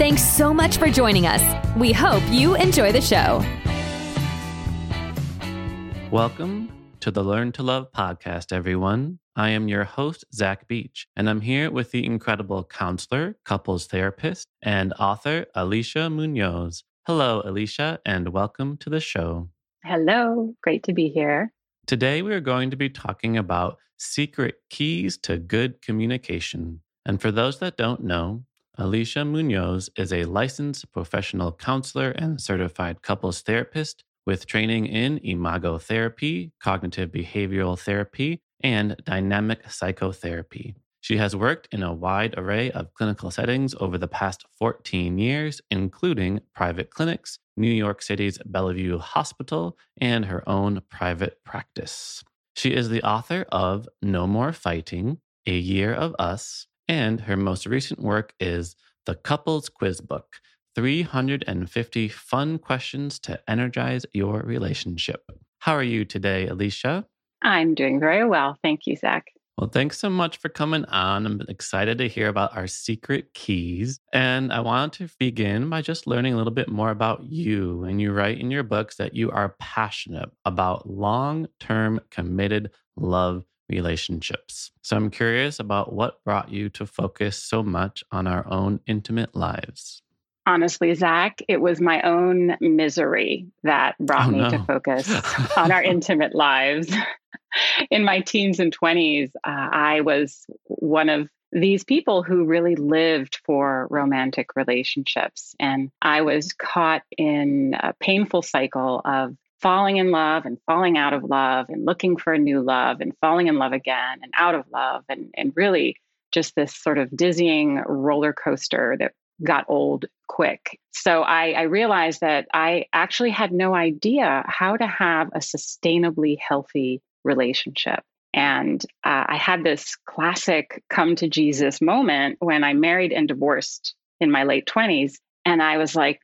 Thanks so much for joining us. We hope you enjoy the show. Welcome to the Learn to Love podcast, everyone. I am your host, Zach Beach, and I'm here with the incredible counselor, couples therapist, and author, Alicia Munoz. Hello, Alicia, and welcome to the show. Hello, great to be here. Today, we are going to be talking about secret keys to good communication. And for those that don't know, Alicia Munoz is a licensed professional counselor and certified couples therapist with training in imago therapy, cognitive behavioral therapy, and dynamic psychotherapy. She has worked in a wide array of clinical settings over the past 14 years, including private clinics, New York City's Bellevue Hospital, and her own private practice. She is the author of No More Fighting, A Year of Us, and her most recent work is The Couples Quiz Book 350 Fun Questions to Energize Your Relationship. How are you today, Alicia? I'm doing very well. Thank you, Zach. Well, thanks so much for coming on. I'm excited to hear about our secret keys. And I want to begin by just learning a little bit more about you. And you write in your books that you are passionate about long term committed love relationships. So I'm curious about what brought you to focus so much on our own intimate lives. Honestly, Zach, it was my own misery that brought oh, me no. to focus on our intimate lives. In my teens and 20s, uh, I was one of these people who really lived for romantic relationships. And I was caught in a painful cycle of falling in love and falling out of love and looking for a new love and falling in love again and out of love and, and really just this sort of dizzying roller coaster that got old quick. So I, I realized that I actually had no idea how to have a sustainably healthy relationship. And uh, I had this classic come to Jesus moment when I married and divorced in my late 20s. And I was like,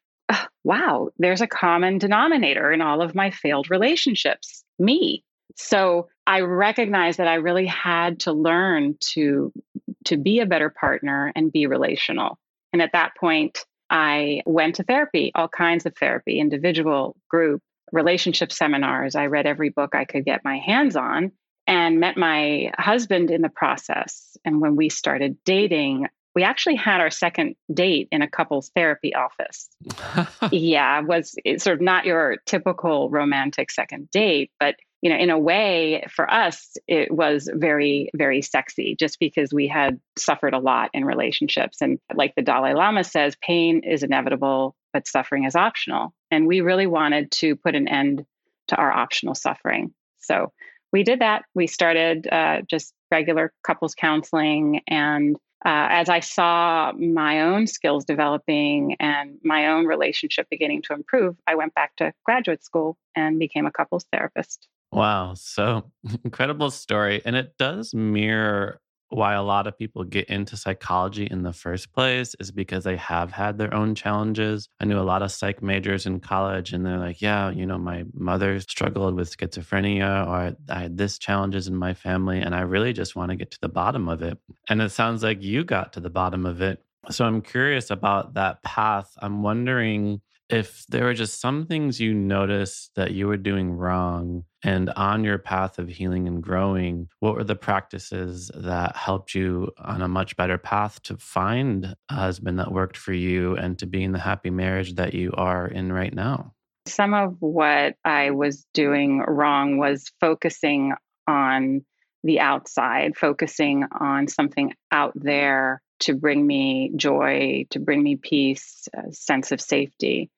wow, there's a common denominator in all of my failed relationships me. So I recognized that I really had to learn to to be a better partner and be relational. And at that point, I went to therapy, all kinds of therapy, individual, group, relationship seminars. I read every book I could get my hands on and met my husband in the process. And when we started dating, we actually had our second date in a couples therapy office. yeah, it was sort of not your typical romantic second date, but you know, in a way for us, it was very, very sexy just because we had suffered a lot in relationships. And like the Dalai Lama says, pain is inevitable, but suffering is optional. And we really wanted to put an end to our optional suffering. So we did that. We started uh, just regular couples counseling and uh, as I saw my own skills developing and my own relationship beginning to improve, I went back to graduate school and became a couples therapist. Wow. So incredible story. And it does mirror why a lot of people get into psychology in the first place is because they have had their own challenges. I knew a lot of psych majors in college, and they're like, yeah, you know, my mother struggled with schizophrenia, or I had this challenges in my family, and I really just want to get to the bottom of it. And it sounds like you got to the bottom of it. So I'm curious about that path. I'm wondering if there were just some things you noticed that you were doing wrong and on your path of healing and growing, what were the practices that helped you on a much better path to find a husband that worked for you and to be in the happy marriage that you are in right now? Some of what I was doing wrong was focusing on the outside, focusing on something out there to bring me joy, to bring me peace, a sense of safety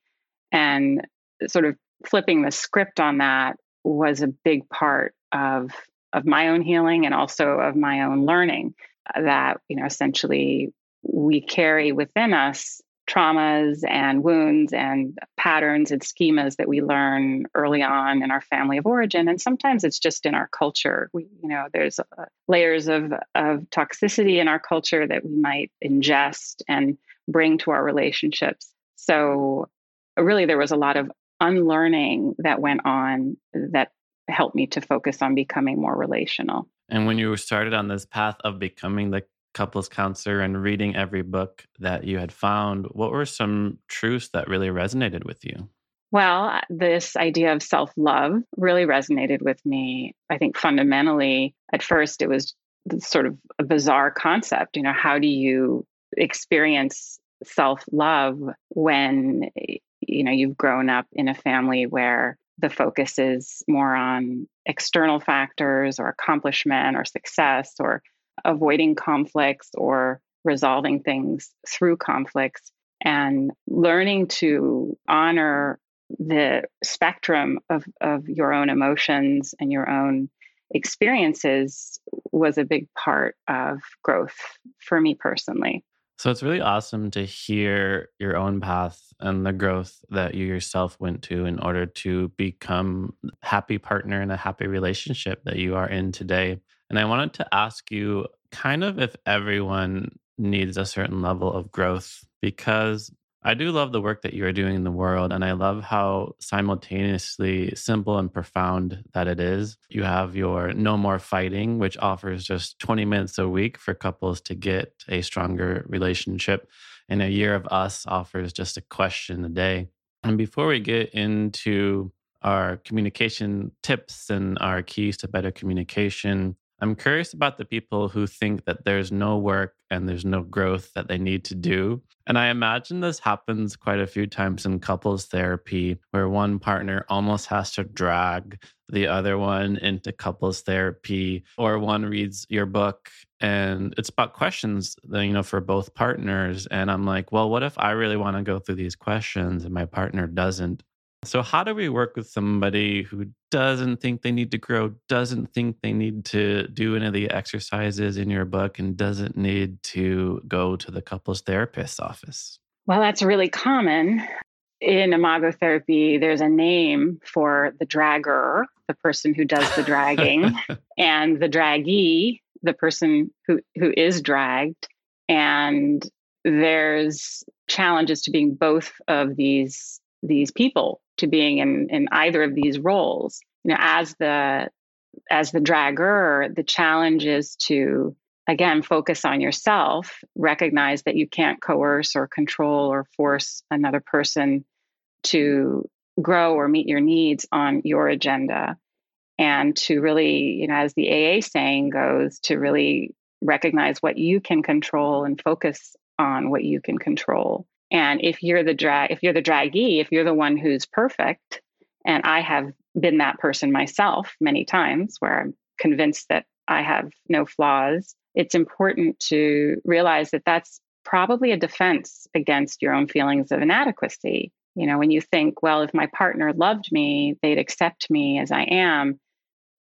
and sort of flipping the script on that was a big part of of my own healing and also of my own learning uh, that you know essentially we carry within us traumas and wounds and patterns and schemas that we learn early on in our family of origin and sometimes it's just in our culture. We you know there's uh, layers of of toxicity in our culture that we might ingest and bring to our relationships. So really there was a lot of unlearning that went on that helped me to focus on becoming more relational and when you started on this path of becoming the couples counselor and reading every book that you had found, what were some truths that really resonated with you? Well, this idea of self love really resonated with me. I think fundamentally, at first, it was sort of a bizarre concept. You know, how do you experience self love when, eh, you know, you've grown up in a family where the focus is more on external factors or accomplishment or success or avoiding conflicts or resolving things through conflicts and learning to honor the spectrum of, of your own emotions and your own experiences was a big part of growth for me personally. So it's really awesome to hear your own path and the growth that you yourself went to in order to become happy partner in a happy relationship that you are in today. And I wanted to ask you kind of if everyone needs a certain level of growth because I do love the work that you are doing in the world, and I love how simultaneously simple and profound that it is. You have your No More Fighting, which offers just 20 minutes a week for couples to get a stronger relationship. And A Year of Us offers just a question a day. And before we get into our communication tips and our keys to better communication, I'm curious about the people who think that there's no work and there's no growth that they need to do. And I imagine this happens quite a few times in couples therapy where one partner almost has to drag the other one into couples therapy or one reads your book and it's about questions that, you know for both partners and I'm like, well, what if I really want to go through these questions and my partner doesn't? So, how do we work with somebody who doesn't think they need to grow, doesn't think they need to do any of the exercises in your book, and doesn't need to go to the couples therapist's office? Well, that's really common. In imago therapy, there's a name for the dragger, the person who does the dragging, and the draggee, the person who, who is dragged. And there's challenges to being both of these these people to being in in either of these roles. You know as the as the dragger the challenge is to again focus on yourself recognize that you can't coerce or control or force another person to grow or meet your needs on your agenda. And to really you know as the aa saying goes to really recognize what you can control and focus on what you can control and if you're the drag, if you're the dragee, if you're the one who's perfect, and I have been that person myself many times where I'm convinced that I have no flaws, it's important to realize that that's probably a defense against your own feelings of inadequacy. You know, when you think, well, if my partner loved me, they'd accept me as I am,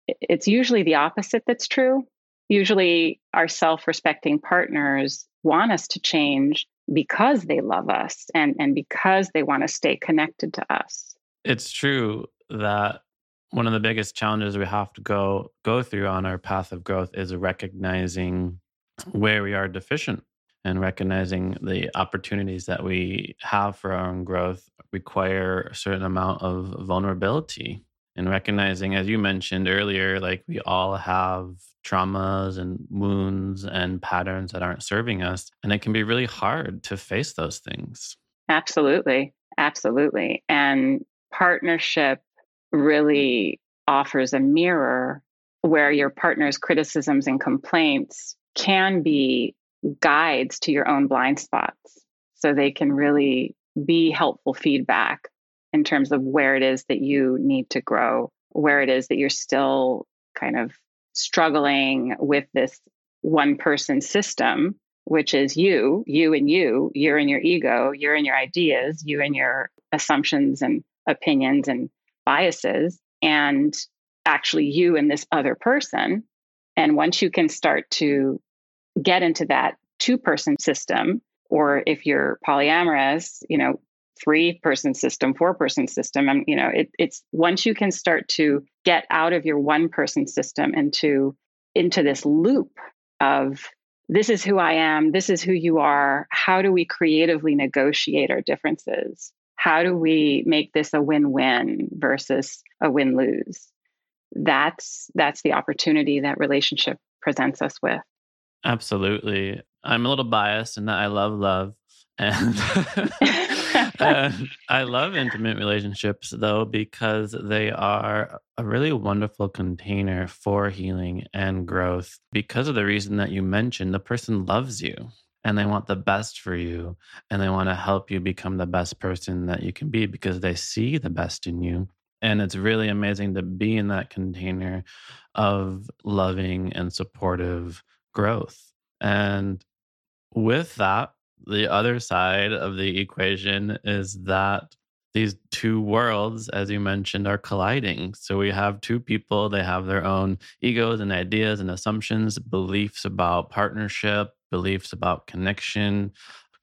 it's usually the opposite that's true. Usually, our self respecting partners want us to change because they love us and, and because they want to stay connected to us. It's true that one of the biggest challenges we have to go go through on our path of growth is recognizing where we are deficient and recognizing the opportunities that we have for our own growth require a certain amount of vulnerability and recognizing as you mentioned earlier like we all have traumas and wounds and patterns that aren't serving us and it can be really hard to face those things. Absolutely absolutely and partnership really offers a mirror where your partner's criticisms and complaints can be guides to your own blind spots so they can really be helpful feedback in terms of where it is that you need to grow, where it is that you're still kind of struggling with this one person system, which is you, you and you, you're in your ego, you're in your ideas, you and your assumptions and opinions and biases, and actually you and this other person. And once you can start to get into that two person system, or if you're polyamorous, you know, three person system, four person system. And, you know, it, it's once you can start to get out of your one person system into, into this loop of this is who I am, this is who you are. How do we creatively negotiate our differences? How do we make this a win win versus a win lose? That's that's the opportunity that relationship presents us with. Absolutely. I'm a little biased in that I love love. And, and I love intimate relationships though, because they are a really wonderful container for healing and growth because of the reason that you mentioned the person loves you and they want the best for you and they want to help you become the best person that you can be because they see the best in you. And it's really amazing to be in that container of loving and supportive growth. And with that, the other side of the equation is that these two worlds, as you mentioned, are colliding. So we have two people, they have their own egos and ideas and assumptions, beliefs about partnership, beliefs about connection,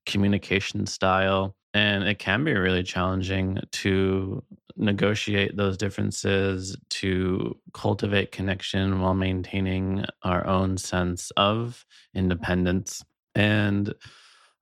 communication style. And it can be really challenging to negotiate those differences, to cultivate connection while maintaining our own sense of mm-hmm. independence. And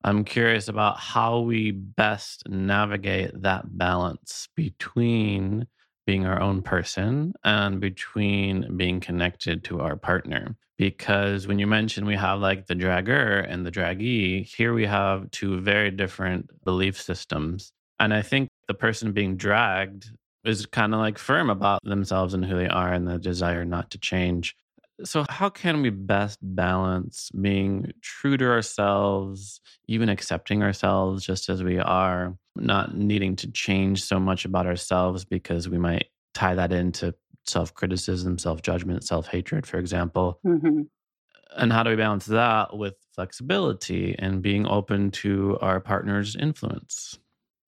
I'm curious about how we best navigate that balance between being our own person and between being connected to our partner. Because when you mentioned we have like the dragger and the draggee, here we have two very different belief systems. And I think the person being dragged is kind of like firm about themselves and who they are and the desire not to change. So, how can we best balance being true to ourselves, even accepting ourselves just as we are, not needing to change so much about ourselves because we might tie that into self criticism, self judgment, self hatred, for example? Mm-hmm. And how do we balance that with flexibility and being open to our partner's influence?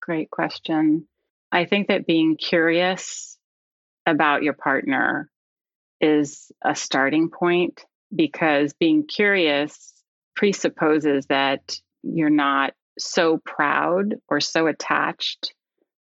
Great question. I think that being curious about your partner is a starting point because being curious presupposes that you're not so proud or so attached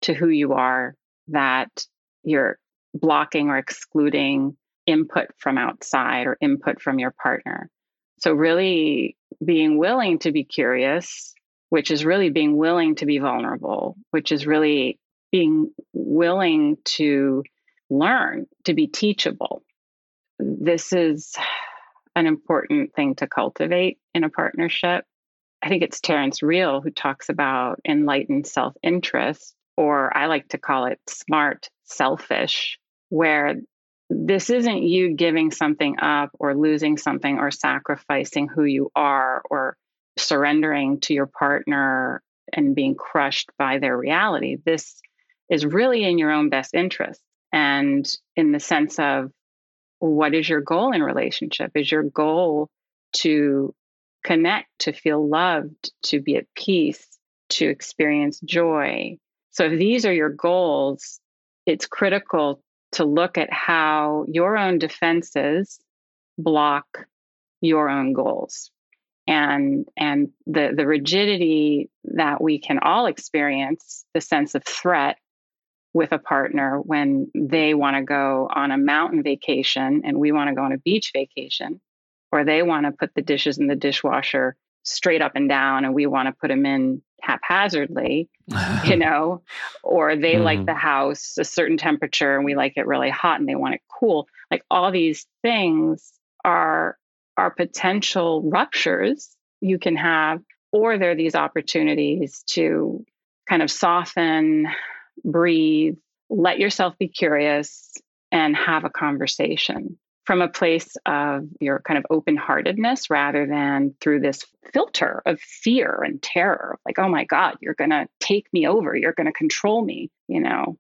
to who you are that you're blocking or excluding input from outside or input from your partner. So, really being willing to be curious, which is really being willing to be vulnerable, which is really being willing to learn, to be teachable, this is an important thing to cultivate in a partnership. I think it's Terrence Real who talks about enlightened self interest, or I like to call it smart selfish, where this isn't you giving something up or losing something or sacrificing who you are or surrendering to your partner and being crushed by their reality. This is really in your own best interest. And in the sense of what is your goal in relationship? Is your goal to connect, to feel loved, to be at peace, to experience joy? So, if these are your goals, it's critical to look at how your own defenses block your own goals and and the the rigidity that we can all experience the sense of threat with a partner when they want to go on a mountain vacation and we want to go on a beach vacation, or they want to put the dishes in the dishwasher straight up and down and we want to put them in haphazardly, you know, or they mm-hmm. like the house a certain temperature and we like it really hot and they want it cool. Like all these things are are potential ruptures you can have or there are these opportunities to kind of soften breathe, let yourself be curious, and have a conversation from a place of your kind of open heartedness rather than through this filter of fear and terror like, oh my God, you're going to take me over, you're going to control me, you know.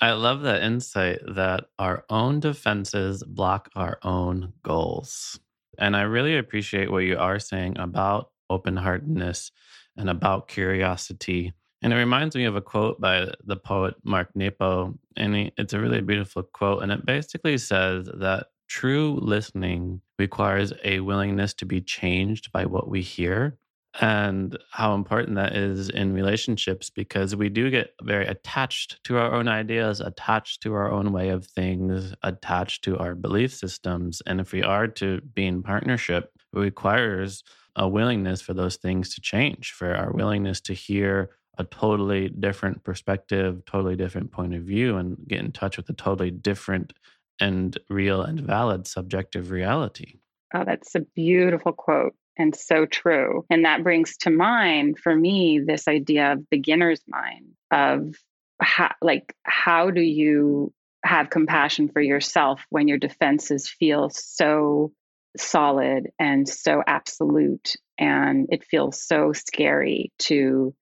I love that insight that our own defenses block our own goals. And I really appreciate what you are saying about open heartedness and about curiosity and it reminds me of a quote by the poet Mark Nepo. And it's a really beautiful quote. And it basically says that true listening requires a willingness to be changed by what we hear. and how important that is in relationships because we do get very attached to our own ideas, attached to our own way of things, attached to our belief systems. And if we are to be in partnership, it requires a willingness for those things to change, for our willingness to hear a totally different perspective, totally different point of view, and get in touch with a totally different and real and valid subjective reality. Oh, that's a beautiful quote and so true. And that brings to mind for me this idea of beginner's mind of how, like, how do you have compassion for yourself when your defenses feel so solid and so absolute and it feels so scary to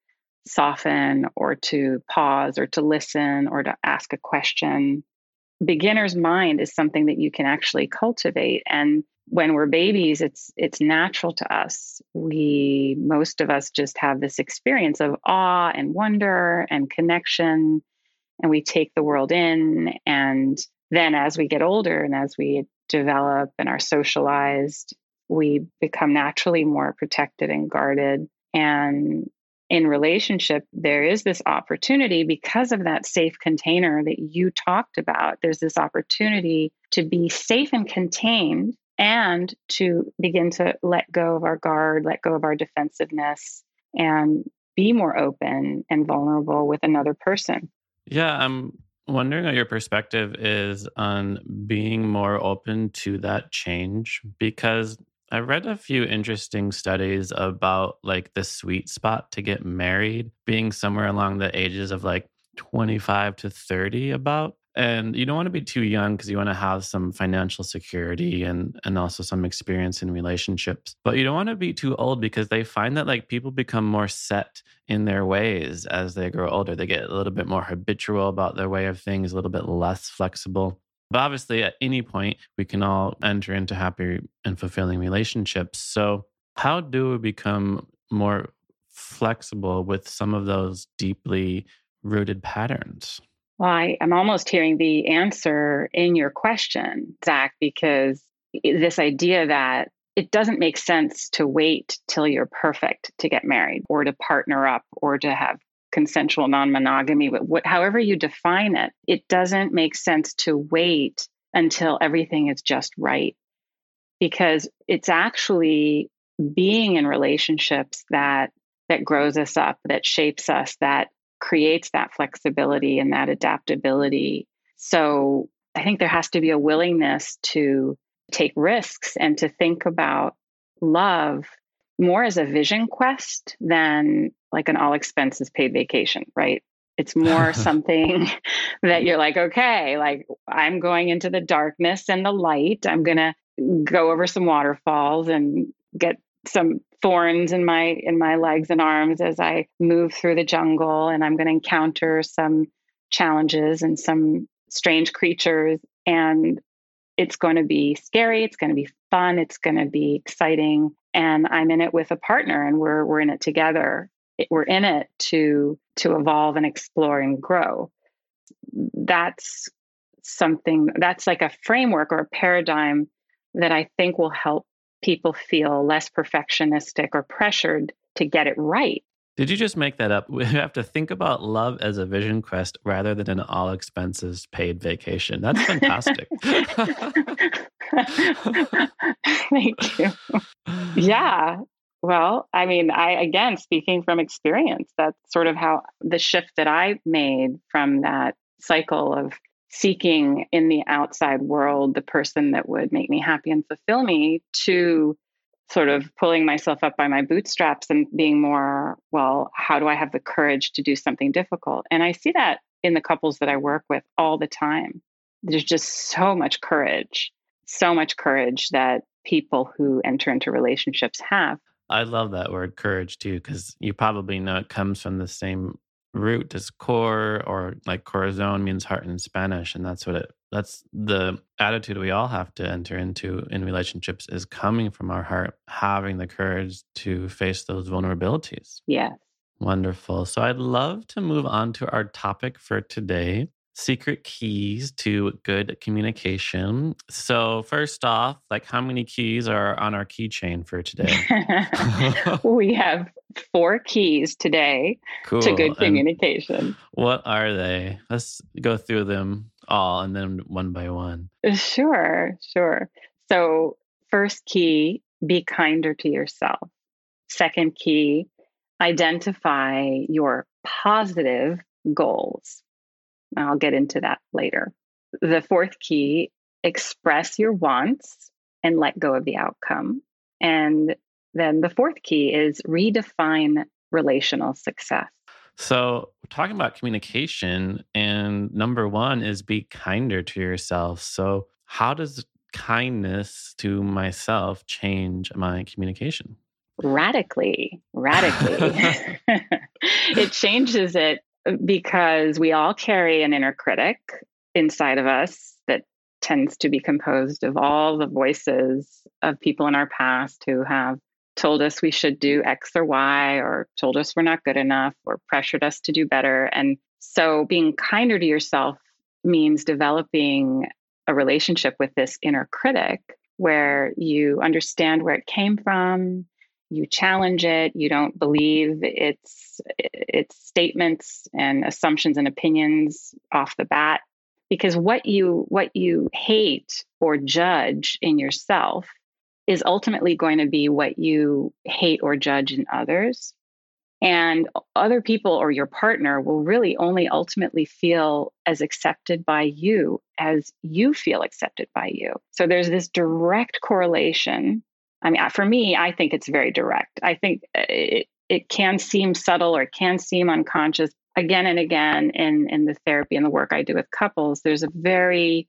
soften or to pause or to listen or to ask a question. Beginner's mind is something that you can actually cultivate and when we're babies it's it's natural to us. We most of us just have this experience of awe and wonder and connection and we take the world in and then as we get older and as we develop and are socialized we become naturally more protected and guarded and in relationship, there is this opportunity because of that safe container that you talked about. There's this opportunity to be safe and contained and to begin to let go of our guard, let go of our defensiveness, and be more open and vulnerable with another person. Yeah, I'm wondering what your perspective is on being more open to that change because I read a few interesting studies about like the sweet spot to get married being somewhere along the ages of like 25 to 30 about. And you don't want to be too young because you want to have some financial security and and also some experience in relationships. But you don't want to be too old because they find that like people become more set in their ways as they grow older. They get a little bit more habitual about their way of things a little bit less flexible but obviously, at any point, we can all enter into happy and fulfilling relationships. So, how do we become more flexible with some of those deeply rooted patterns? Well, I, am almost hearing the answer in your question, Zach, because this idea that it doesn't make sense to wait till you're perfect to get married or to partner up or to have consensual non-monogamy what, however you define it it doesn't make sense to wait until everything is just right. Because it's actually being in relationships that that grows us up that shapes us that creates that flexibility and that adaptability. So i think there has to be a willingness to take risks and to think about love more as a vision quest than like an all expenses paid vacation, right? It's more something that you're like, okay, like I'm going into the darkness and the light. I'm going to go over some waterfalls and get some thorns in my in my legs and arms as I move through the jungle and I'm going to encounter some challenges and some strange creatures and it's going to be scary, it's going to be fun, it's going to be exciting and I'm in it with a partner and we're we're in it together. We're in it to to evolve and explore and grow. That's something that's like a framework or a paradigm that I think will help people feel less perfectionistic or pressured to get it right. Did you just make that up? We have to think about love as a vision quest rather than an all expenses paid vacation. That's fantastic. Thank you. Yeah. Well, I mean, I again speaking from experience, that's sort of how the shift that I made from that cycle of seeking in the outside world the person that would make me happy and fulfill me to sort of pulling myself up by my bootstraps and being more, well, how do I have the courage to do something difficult? And I see that in the couples that I work with all the time. There's just so much courage, so much courage that people who enter into relationships have. I love that word courage too, because you probably know it comes from the same root as core or like corazon means heart in Spanish. And that's what it that's the attitude we all have to enter into in relationships is coming from our heart, having the courage to face those vulnerabilities. Yes. Wonderful. So I'd love to move on to our topic for today. Secret keys to good communication. So, first off, like how many keys are on our keychain for today? we have four keys today cool. to good communication. And what are they? Let's go through them all and then one by one. Sure, sure. So, first key, be kinder to yourself. Second key, identify your positive goals. I'll get into that later. The fourth key, express your wants and let go of the outcome. And then the fourth key is redefine relational success. So, talking about communication, and number one is be kinder to yourself. So, how does kindness to myself change my communication? Radically, radically. it changes it because we all carry an inner critic inside of us that tends to be composed of all the voices of people in our past who have told us we should do X or Y, or told us we're not good enough, or pressured us to do better. And so being kinder to yourself means developing a relationship with this inner critic where you understand where it came from, you challenge it you don't believe its its statements and assumptions and opinions off the bat. Because what you what you hate or judge in yourself is ultimately going to be what you hate or judge in others. And other people or your partner will really only ultimately feel as accepted by you as you feel accepted by you. So there's this direct correlation I mean, for me, I think it's very direct. I think uh, it, it can seem subtle or it can seem unconscious. Again and again in, in the therapy and the work I do with couples, there's a very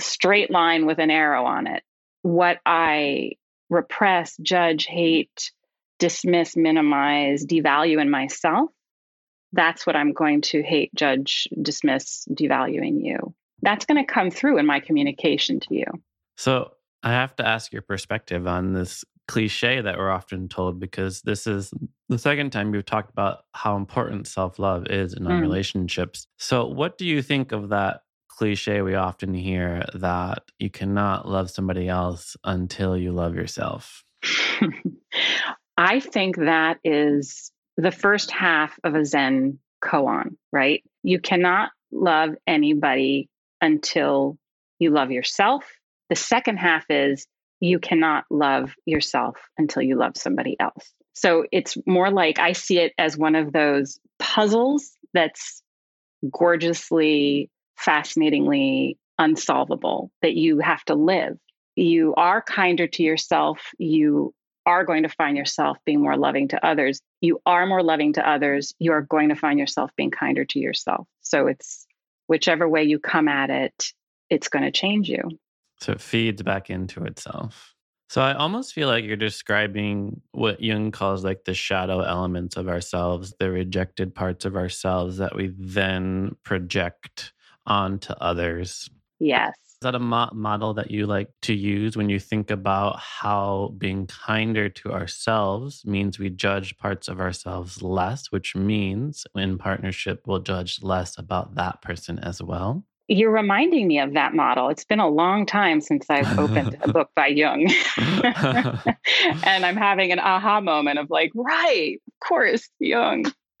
straight line with an arrow on it. What I repress, judge, hate, dismiss, minimize, devalue in myself, that's what I'm going to hate, judge, dismiss, devaluing you. That's going to come through in my communication to you. So I have to ask your perspective on this cliche that we're often told because this is the second time we've talked about how important self love is in our mm. relationships. So, what do you think of that cliche we often hear that you cannot love somebody else until you love yourself? I think that is the first half of a Zen koan, right? You cannot love anybody until you love yourself the second half is you cannot love yourself until you love somebody else. So it's more like I see it as one of those puzzles that's gorgeously, fascinatingly unsolvable that you have to live. You are kinder to yourself. You are going to find yourself being more loving to others. You are more loving to others. You are going to find yourself being kinder to yourself. So it's whichever way you come at it, it's going to change you. So it feeds back into itself. So I almost feel like you're describing what Jung calls like the shadow elements of ourselves, the rejected parts of ourselves that we then project onto others. Yes. Is that a mo- model that you like to use when you think about how being kinder to ourselves means we judge parts of ourselves less, which means in partnership, we'll judge less about that person as well? You're reminding me of that model. It's been a long time since I've opened a book by Jung. and I'm having an aha moment of like, right, of course, Jung.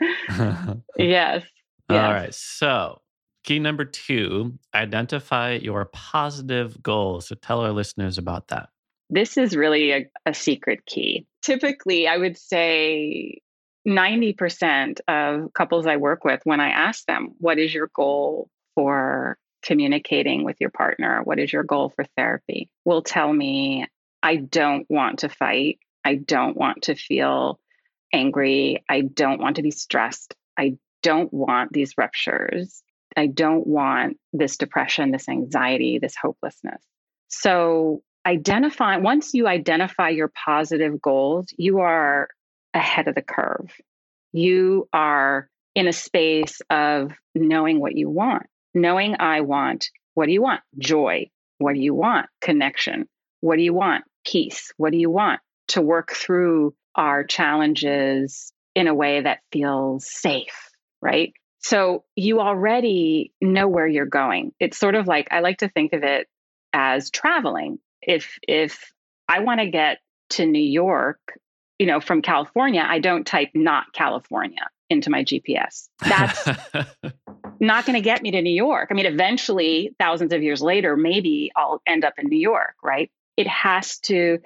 yes. All yes. right. So, key number two identify your positive goals. So, tell our listeners about that. This is really a, a secret key. Typically, I would say 90% of couples I work with, when I ask them, What is your goal for communicating with your partner? What is your goal for therapy? Will tell me, I don't want to fight. I don't want to feel angry. I don't want to be stressed. I don't want these ruptures. I don't want this depression, this anxiety, this hopelessness. So, identify once you identify your positive goals, you are ahead of the curve. You are in a space of knowing what you want knowing I want, what do you want? Joy. What do you want? Connection. What do you want? Peace. What do you want? To work through our challenges in a way that feels safe, right? So you already know where you're going. It's sort of like I like to think of it as traveling. If if I want to get to New York, you know, from California, I don't type not California into my GPS. That's not going to get me to New York. I mean, eventually, thousands of years later, maybe I'll end up in New York, right? It has to,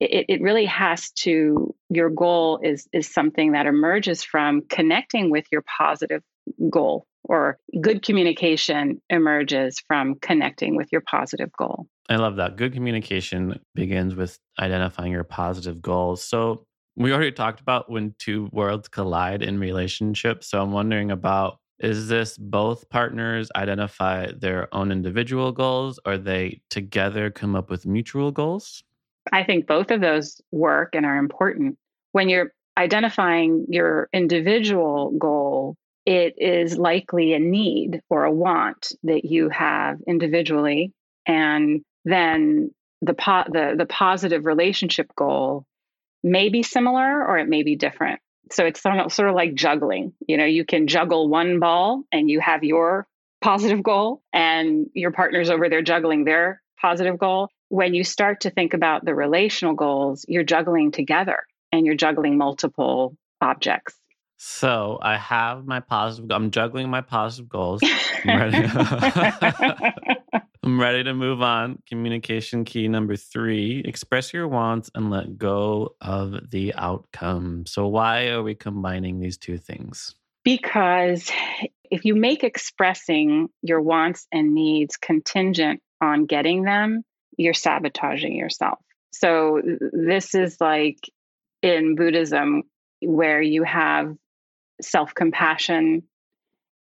it, it really has to, your goal is, is something that emerges from connecting with your positive goal or good communication emerges from connecting with your positive goal. I love that. Good communication begins with identifying your positive goals. So, we already talked about when two worlds collide in relationships. So I'm wondering about is this both partners identify their own individual goals or they together come up with mutual goals? I think both of those work and are important. When you're identifying your individual goal, it is likely a need or a want that you have individually. And then the, po- the, the positive relationship goal may be similar or it may be different. So it's sort of, sort of like juggling. You know, you can juggle one ball and you have your positive goal, and your partner's over there juggling their positive goal. When you start to think about the relational goals, you're juggling together and you're juggling multiple objects. So I have my positive. I'm juggling my positive goals. I'm ready to move on. Communication key number three express your wants and let go of the outcome. So, why are we combining these two things? Because if you make expressing your wants and needs contingent on getting them, you're sabotaging yourself. So, this is like in Buddhism, where you have self compassion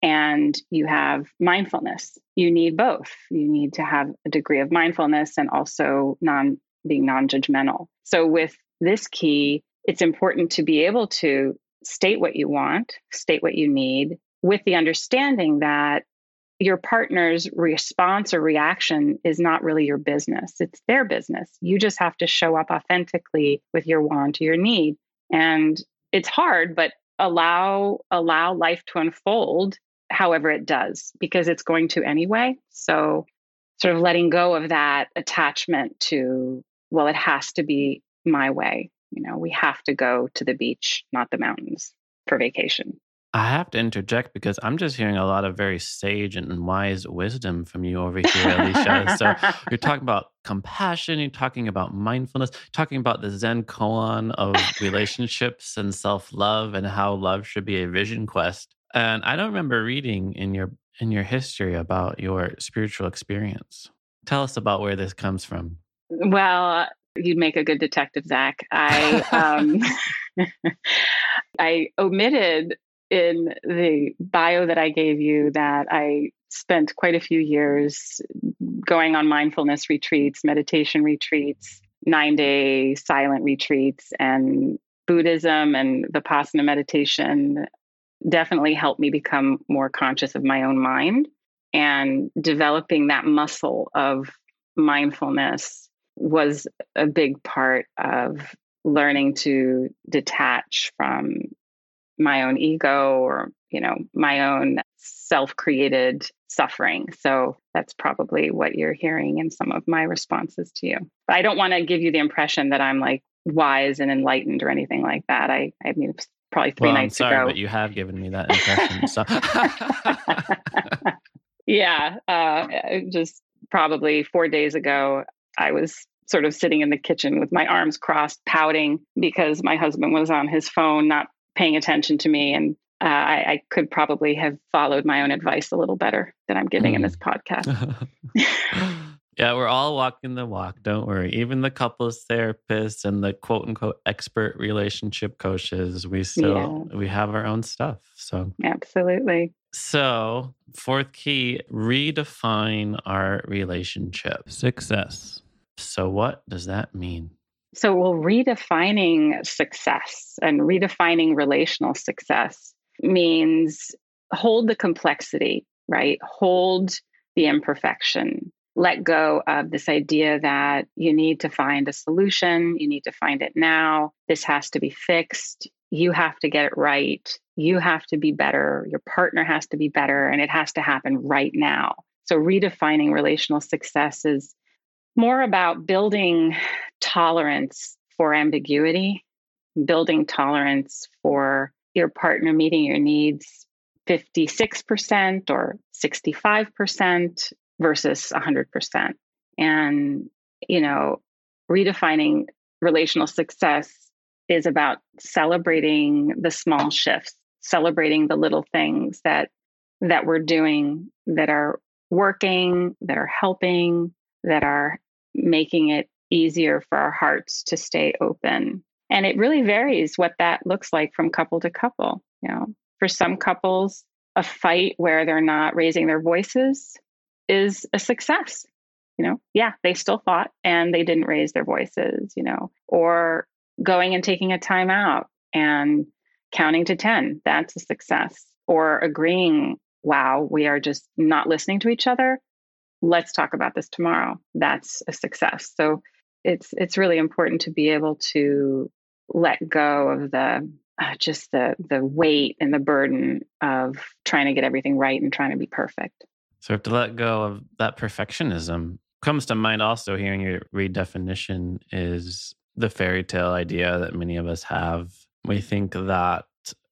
and you have mindfulness. You need both. You need to have a degree of mindfulness and also non being non-judgmental. So with this key, it's important to be able to state what you want, state what you need with the understanding that your partner's response or reaction is not really your business. It's their business. You just have to show up authentically with your want or your need. And it's hard, but allow allow life to unfold however it does because it's going to anyway. So, sort of letting go of that attachment to, well, it has to be my way. You know, we have to go to the beach, not the mountains for vacation. I have to interject because I'm just hearing a lot of very sage and wise wisdom from you over here, Alicia. so you're talking about compassion, you're talking about mindfulness, talking about the Zen koan of relationships and self love and how love should be a vision quest. And I don't remember reading in your in your history about your spiritual experience. Tell us about where this comes from. Well, you'd make a good detective, Zach. I um, I omitted in the bio that I gave you that I spent quite a few years going on mindfulness retreats, meditation retreats, nine day silent retreats, and Buddhism and Vipassana meditation definitely helped me become more conscious of my own mind and developing that muscle of mindfulness was a big part of learning to detach from my own ego or you know my own self-created suffering. So that's probably what you're hearing in some of my responses to you. But i don't want to give you the impression that i'm like wise and enlightened or anything like that. I i mean probably three well, nights I'm sorry, ago. But you have given me that impression. So yeah, uh, just probably four days ago, I was sort of sitting in the kitchen with my arms crossed, pouting because my husband was on his phone, not paying attention to me, and uh, I, I, could probably have followed my own advice a little better than I'm giving mm. in this podcast. Yeah, we're all walking the walk. Don't worry. Even the couples therapists and the quote unquote expert relationship coaches, we still yeah. we have our own stuff. So absolutely. So fourth key, redefine our relationship success. So what does that mean? So well, redefining success and redefining relational success means hold the complexity, right? Hold the imperfection let go of this idea that you need to find a solution, you need to find it now, this has to be fixed, you have to get it right, you have to be better, your partner has to be better, and it has to happen right now. So, redefining relational success is more about building tolerance for ambiguity, building tolerance for your partner meeting your needs 56% or 65% versus 100%. And, you know, redefining relational success is about celebrating the small shifts, celebrating the little things that that we're doing that are working, that are helping, that are making it easier for our hearts to stay open. And it really varies what that looks like from couple to couple. You know, for some couples, a fight where they're not raising their voices is a success. You know, yeah, they still fought and they didn't raise their voices, you know, or going and taking a time out and counting to 10, that's a success. Or agreeing, wow, we are just not listening to each other. Let's talk about this tomorrow. That's a success. So it's it's really important to be able to let go of the uh, just the the weight and the burden of trying to get everything right and trying to be perfect. So have to let go of that perfectionism comes to mind also hearing your redefinition is the fairy tale idea that many of us have. We think that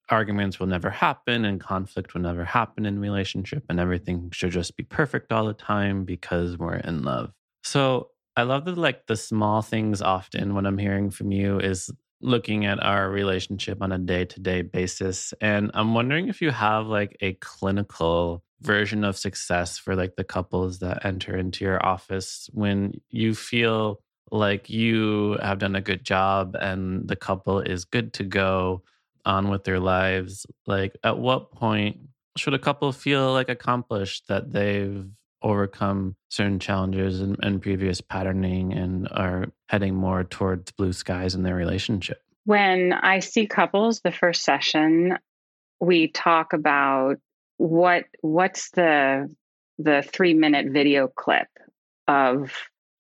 arguments will never happen and conflict will never happen in relationship and everything should just be perfect all the time because we're in love. So I love that like the small things often what I'm hearing from you is looking at our relationship on a day-to-day basis and I'm wondering if you have like a clinical version of success for like the couples that enter into your office when you feel like you have done a good job and the couple is good to go on with their lives? Like at what point should a couple feel like accomplished that they've overcome certain challenges and, and previous patterning and are heading more towards blue skies in their relationship? When i see couples the first session we talk about what what's the the three minute video clip of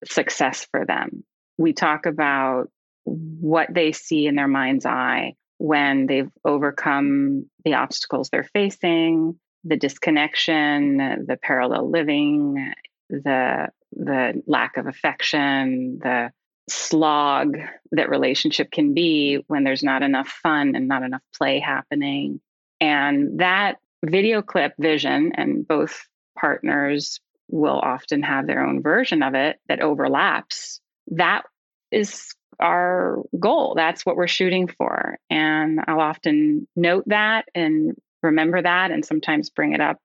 success for them. We talk about what they see in their mind's eye when they've overcome the obstacles they're facing, the disconnection, the parallel living, the the lack of affection, the slog that relationship can be when there's not enough fun and not enough play happening. And that video clip vision, and both partners will often have their own version of it that overlaps. That is our goal. That's what we're shooting for. And I'll often note that and remember that, and sometimes bring it up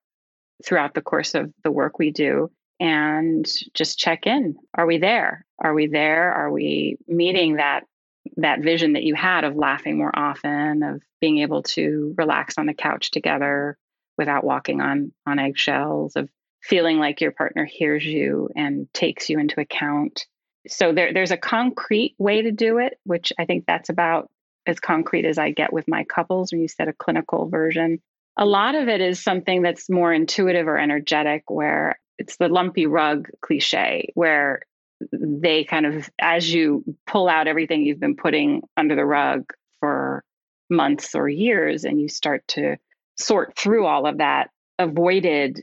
throughout the course of the work we do and just check in. Are we there? Are we there? Are we meeting that that vision that you had of laughing more often, of being able to relax on the couch together, without walking on on eggshells of feeling like your partner hears you and takes you into account. So there, there's a concrete way to do it which i think that's about as concrete as i get with my couples when you said a clinical version. A lot of it is something that's more intuitive or energetic where it's the lumpy rug cliche where they kind of as you pull out everything you've been putting under the rug for months or years and you start to sort through all of that avoided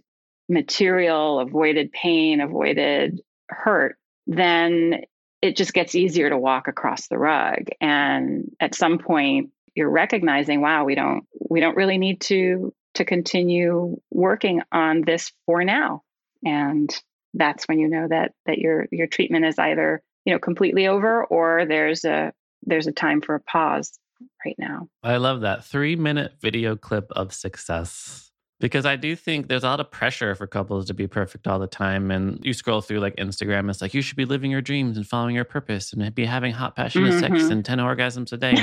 material, avoided pain, avoided hurt, then it just gets easier to walk across the rug. And at some point, you're recognizing, wow, we don't we don't really need to to continue working on this for now. And that's when you know that that your your treatment is either you know completely over or there's a there's a time for a pause right now. I love that three minute video clip of success because I do think there's a lot of pressure for couples to be perfect all the time. And you scroll through like Instagram, it's like you should be living your dreams and following your purpose and be having hot, passionate mm-hmm. sex and 10 orgasms a day.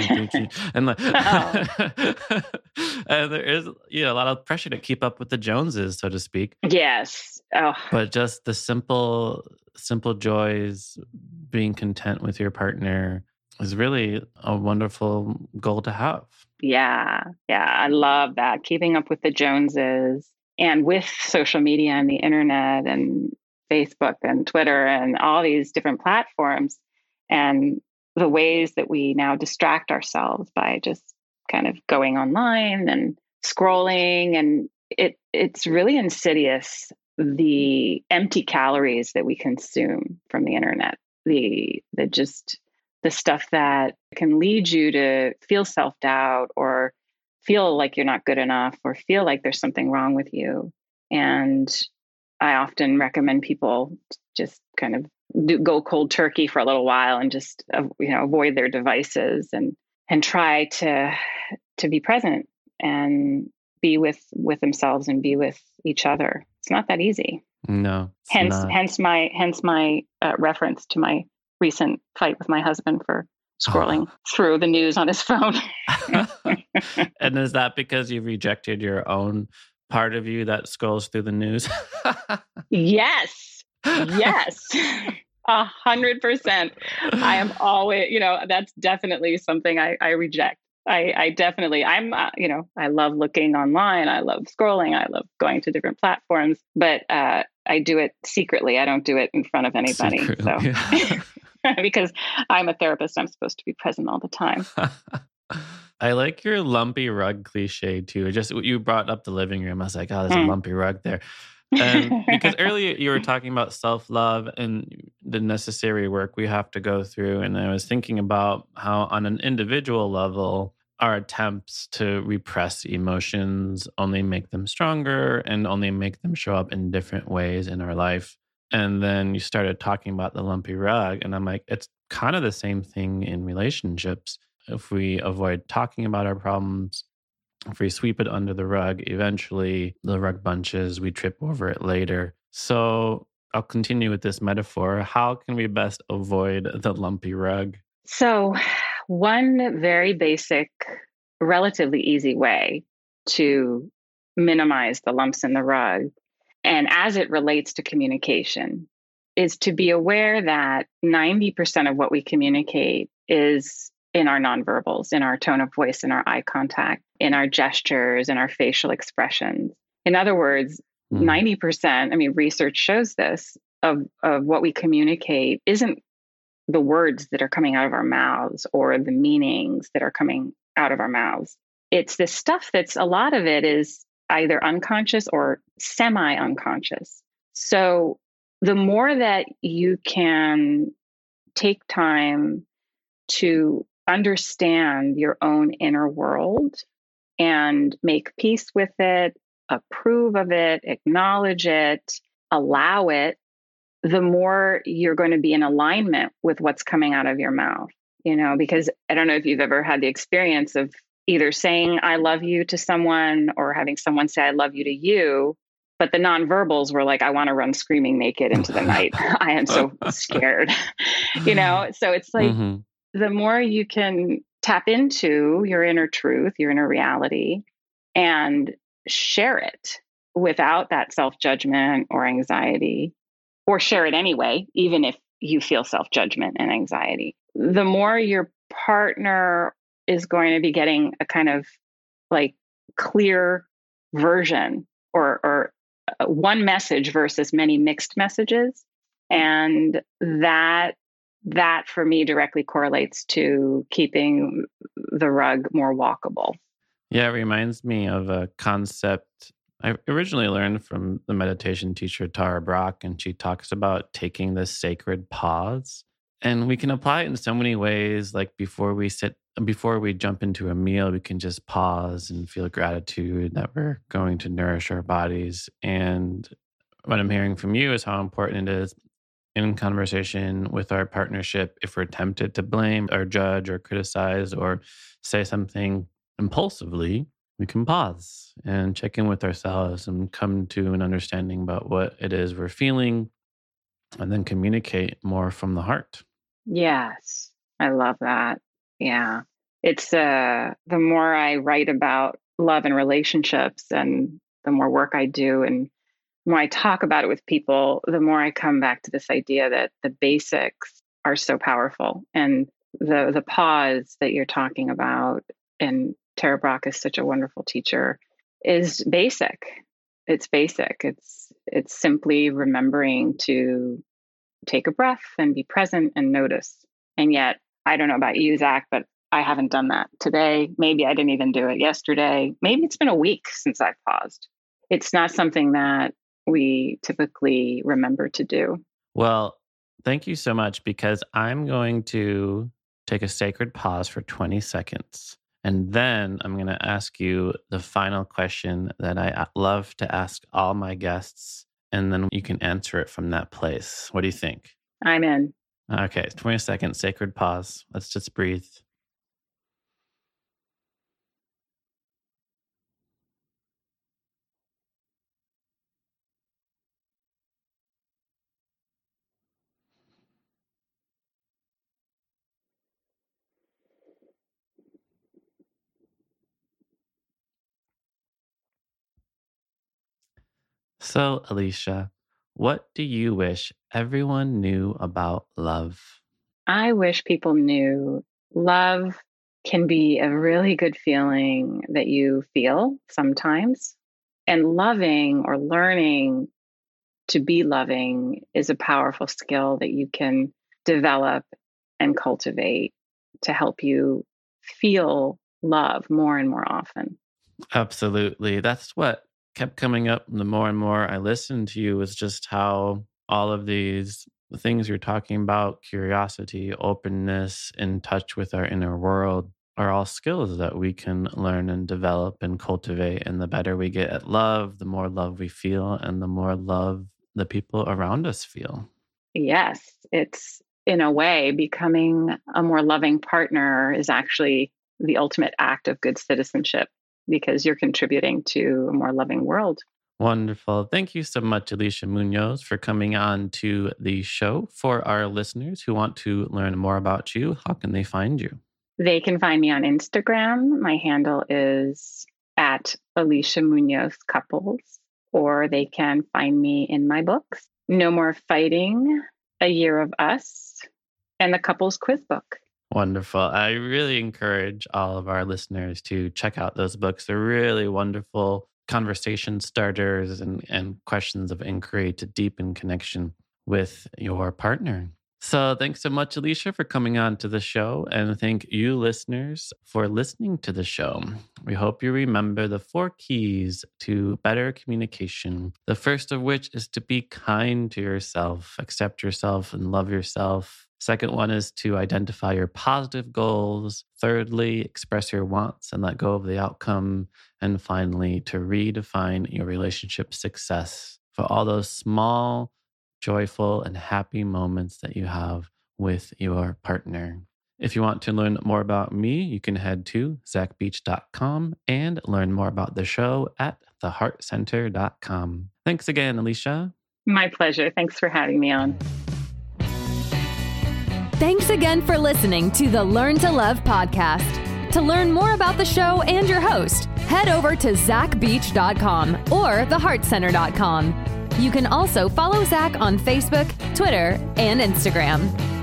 and, like, and there is you know, a lot of pressure to keep up with the Joneses, so to speak. Yes. Oh. But just the simple, simple joys, being content with your partner is really a wonderful goal to have. Yeah. Yeah. I love that. Keeping up with the Joneses and with social media and the internet and Facebook and Twitter and all these different platforms and the ways that we now distract ourselves by just kind of going online and scrolling and it it's really insidious the empty calories that we consume from the internet the the just the stuff that can lead you to feel self-doubt or feel like you're not good enough or feel like there's something wrong with you. And i often recommend people just kind of do, go cold turkey for a little while and just you know avoid their devices and and try to to be present and be with with themselves and be with each other. It's not that easy. No hence not. hence my hence my uh, reference to my recent fight with my husband for scrolling oh. through the news on his phone and is that because you rejected your own part of you that scrolls through the news yes yes a hundred percent i am always you know that's definitely something i, I reject I, I definitely, I'm, uh, you know, I love looking online. I love scrolling. I love going to different platforms, but uh, I do it secretly. I don't do it in front of anybody. Secretly, so. because I'm a therapist, I'm supposed to be present all the time. I like your lumpy rug cliche too. Just you brought up the living room. I was like, oh, there's mm. a lumpy rug there. And because earlier you were talking about self love and the necessary work we have to go through. And I was thinking about how, on an individual level, our attempts to repress emotions only make them stronger and only make them show up in different ways in our life. And then you started talking about the lumpy rug. And I'm like, it's kind of the same thing in relationships. If we avoid talking about our problems, if we sweep it under the rug, eventually the rug bunches, we trip over it later. So I'll continue with this metaphor. How can we best avoid the lumpy rug? So, one very basic, relatively easy way to minimize the lumps in the rug, and as it relates to communication, is to be aware that 90% of what we communicate is in our nonverbals, in our tone of voice, in our eye contact, in our gestures, in our facial expressions. In other words, mm. 90%, I mean, research shows this, of, of what we communicate isn't the words that are coming out of our mouths or the meanings that are coming out of our mouths. It's this stuff that's a lot of it is either unconscious or semi unconscious. So the more that you can take time to understand your own inner world and make peace with it, approve of it, acknowledge it, allow it, the more you're going to be in alignment with what's coming out of your mouth. You know, because I don't know if you've ever had the experience of either saying I love you to someone or having someone say I love you to you, but the nonverbals were like, I want to run screaming naked into the night. I am so scared. you know, so it's like mm-hmm the more you can tap into your inner truth, your inner reality, and share it without that self judgment or anxiety, or share it anyway, even if you feel self judgment and anxiety, the more your partner is going to be getting a kind of like clear version or, or uh, one message versus many mixed messages. And that that for me directly correlates to keeping the rug more walkable. Yeah, it reminds me of a concept I originally learned from the meditation teacher Tara Brach and she talks about taking the sacred pause. And we can apply it in so many ways. Like before we sit, before we jump into a meal, we can just pause and feel gratitude that we're going to nourish our bodies. And what I'm hearing from you is how important it is in conversation with our partnership if we're tempted to blame or judge or criticize or say something impulsively we can pause and check in with ourselves and come to an understanding about what it is we're feeling and then communicate more from the heart yes i love that yeah it's uh the more i write about love and relationships and the more work i do and more I talk about it with people, the more I come back to this idea that the basics are so powerful. And the the pause that you're talking about, and Tara Brach is such a wonderful teacher, is basic. it's basic. It's it's simply remembering to take a breath and be present and notice. And yet, I don't know about you, Zach, but I haven't done that today. Maybe I didn't even do it yesterday. Maybe it's been a week since I've paused. It's not something that we typically remember to do. Well, thank you so much because I'm going to take a sacred pause for 20 seconds. And then I'm going to ask you the final question that I uh, love to ask all my guests. And then you can answer it from that place. What do you think? I'm in. Okay, 20 seconds, sacred pause. Let's just breathe. So, Alicia, what do you wish everyone knew about love? I wish people knew love can be a really good feeling that you feel sometimes. And loving or learning to be loving is a powerful skill that you can develop and cultivate to help you feel love more and more often. Absolutely. That's what kept coming up and the more and more I listened to you was just how all of these things you're talking about curiosity, openness, in touch with our inner world are all skills that we can learn and develop and cultivate. And the better we get at love, the more love we feel, and the more love the people around us feel. Yes, it's in a way becoming a more loving partner is actually the ultimate act of good citizenship because you're contributing to a more loving world. Wonderful. Thank you so much, Alicia Muñoz, for coming on to the show. For our listeners who want to learn more about you, how can they find you? They can find me on Instagram. My handle is at Alicia Munoz Couples, or they can find me in my books No More Fighting, A Year of Us, and the Couples Quiz Book. Wonderful. I really encourage all of our listeners to check out those books. They're really wonderful conversation starters and, and questions of inquiry to deepen connection with your partner. So, thanks so much, Alicia, for coming on to the show. And thank you, listeners, for listening to the show. We hope you remember the four keys to better communication. The first of which is to be kind to yourself, accept yourself, and love yourself. Second one is to identify your positive goals. Thirdly, express your wants and let go of the outcome. And finally, to redefine your relationship success for all those small, joyful, and happy moments that you have with your partner. If you want to learn more about me, you can head to zachbeach.com and learn more about the show at theheartcenter.com. Thanks again, Alicia. My pleasure. Thanks for having me on. Thanks again for listening to the Learn to Love podcast. To learn more about the show and your host, head over to zachbeach.com or theheartcenter.com. You can also follow Zach on Facebook, Twitter, and Instagram.